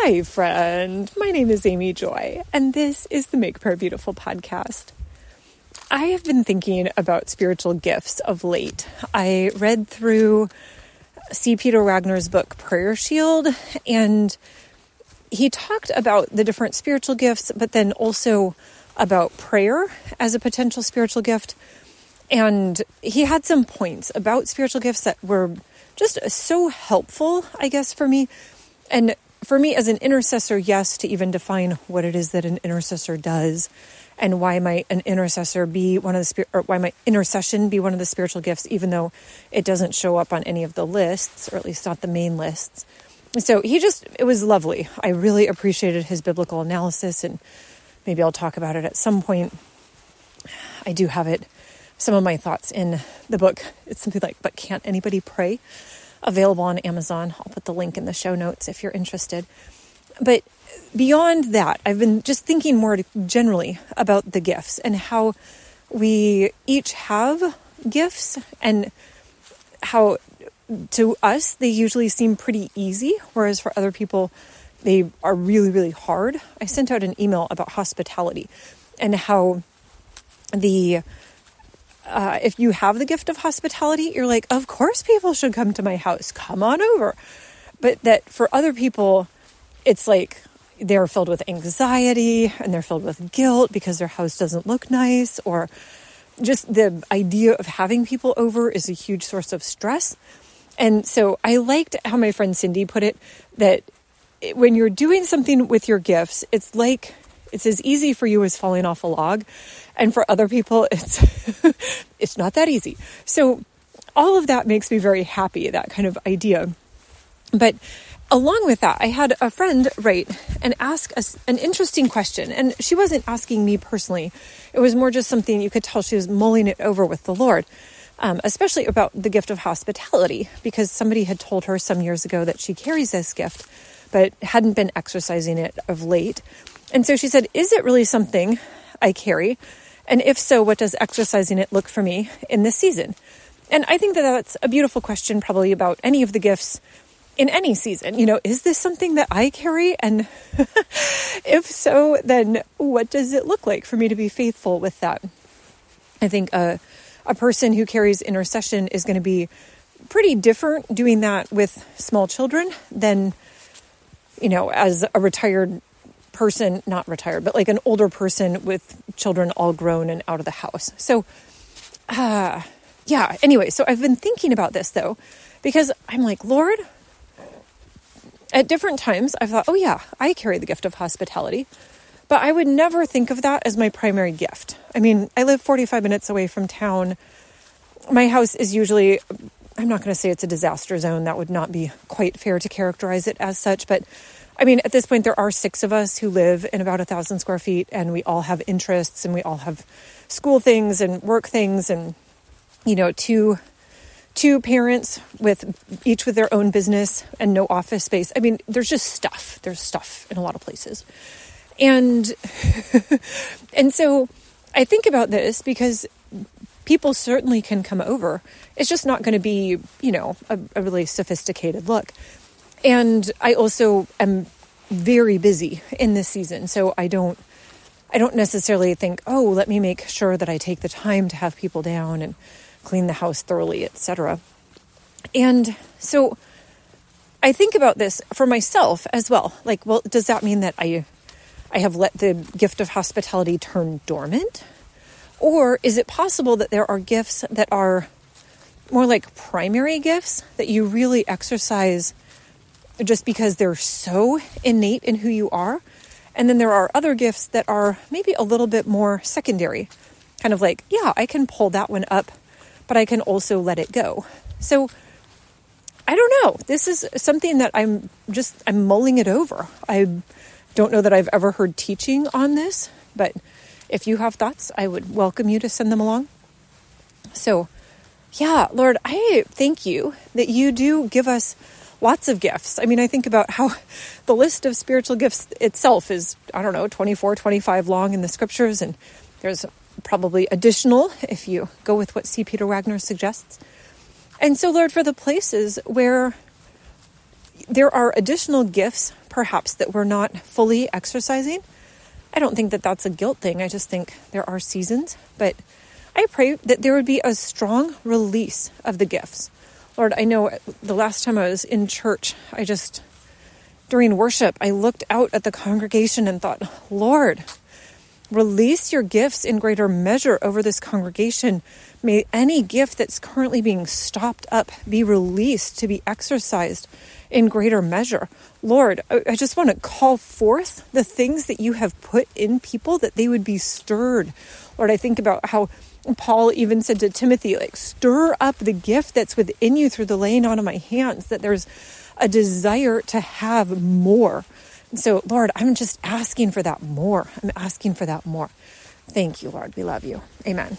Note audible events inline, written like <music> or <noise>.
Hi, friend. My name is Amy Joy, and this is the Make Prayer Beautiful podcast. I have been thinking about spiritual gifts of late. I read through C. Peter Wagner's book, Prayer Shield, and he talked about the different spiritual gifts, but then also about prayer as a potential spiritual gift. And he had some points about spiritual gifts that were just so helpful, I guess, for me. And for me as an intercessor, yes, to even define what it is that an intercessor does and why might an intercessor be one of the spirit or why might intercession be one of the spiritual gifts even though it doesn't show up on any of the lists or at least not the main lists. So he just it was lovely. I really appreciated his biblical analysis and maybe i'll talk about it at some point. I do have it some of my thoughts in the book. It's something like but can't anybody pray available on Amazon. I'll put the link in the show notes if you're interested. But beyond that, I've been just thinking more generally about the gifts and how we each have gifts and how to us they usually seem pretty easy, whereas for other people they are really, really hard. I sent out an email about hospitality and how the uh, if you have the gift of hospitality, you're like, of course people should come to my house. Come on over. But that for other people, it's like they're filled with anxiety and they're filled with guilt because their house doesn't look nice or just the idea of having people over is a huge source of stress. And so I liked how my friend Cindy put it that when you're doing something with your gifts, it's like it's as easy for you as falling off a log. And for other people, <laughs> it's, it's not that easy. So all of that makes me very happy, that kind of idea. But along with that, I had a friend write and ask us an interesting question. And she wasn't asking me personally, it was more just something you could tell she was mulling it over with the Lord, um, especially about the gift of hospitality, because somebody had told her some years ago that she carries this gift, but hadn't been exercising it of late. And so she said, Is it really something I carry? And if so, what does exercising it look for me in this season? And I think that that's a beautiful question, probably about any of the gifts in any season. You know, is this something that I carry? And <laughs> if so, then what does it look like for me to be faithful with that? I think a, a person who carries intercession is going to be pretty different doing that with small children than, you know, as a retired person, not retired, but like an older person with children all grown and out of the house. So, uh, yeah, anyway, so I've been thinking about this though, because I'm like, Lord, at different times I've thought, oh yeah, I carry the gift of hospitality, but I would never think of that as my primary gift. I mean, I live 45 minutes away from town. My house is usually, I'm not going to say it's a disaster zone, that would not be quite fair to characterize it as such, but I mean, at this point, there are six of us who live in about a thousand square feet, and we all have interests and we all have school things and work things, and you know, two two parents with each with their own business and no office space. I mean, there's just stuff. There's stuff in a lot of places, and <laughs> and so I think about this because people certainly can come over. It's just not going to be, you know, a, a really sophisticated look. And I also am very busy in this season, so I don't I don't necessarily think, "Oh, let me make sure that I take the time to have people down and clean the house thoroughly, etc." And so I think about this for myself as well. Like, well, does that mean that I I have let the gift of hospitality turn dormant? Or is it possible that there are gifts that are more like primary gifts that you really exercise just because they're so innate in who you are. And then there are other gifts that are maybe a little bit more secondary, kind of like, yeah, I can pull that one up, but I can also let it go. So I don't know. This is something that I'm just, I'm mulling it over. I don't know that I've ever heard teaching on this, but if you have thoughts, I would welcome you to send them along. So, yeah, Lord, I thank you that you do give us lots of gifts. I mean, I think about how the list of spiritual gifts itself is, I don't know, 24, 25 long in the scriptures, and there's probably additional if you go with what C. Peter Wagner suggests. And so, Lord, for the places where there are additional gifts, perhaps, that we're not fully exercising. I don't think that that's a guilt thing. I just think there are seasons. But I pray that there would be a strong release of the gifts. Lord, I know the last time I was in church, I just, during worship, I looked out at the congregation and thought, Lord, release your gifts in greater measure over this congregation. May any gift that's currently being stopped up be released to be exercised in greater measure. Lord, I just want to call forth the things that you have put in people that they would be stirred. Lord, I think about how Paul even said to Timothy, like, stir up the gift that's within you through the laying on of my hands, that there's a desire to have more. And so, Lord, I'm just asking for that more. I'm asking for that more. Thank you, Lord. We love you. Amen.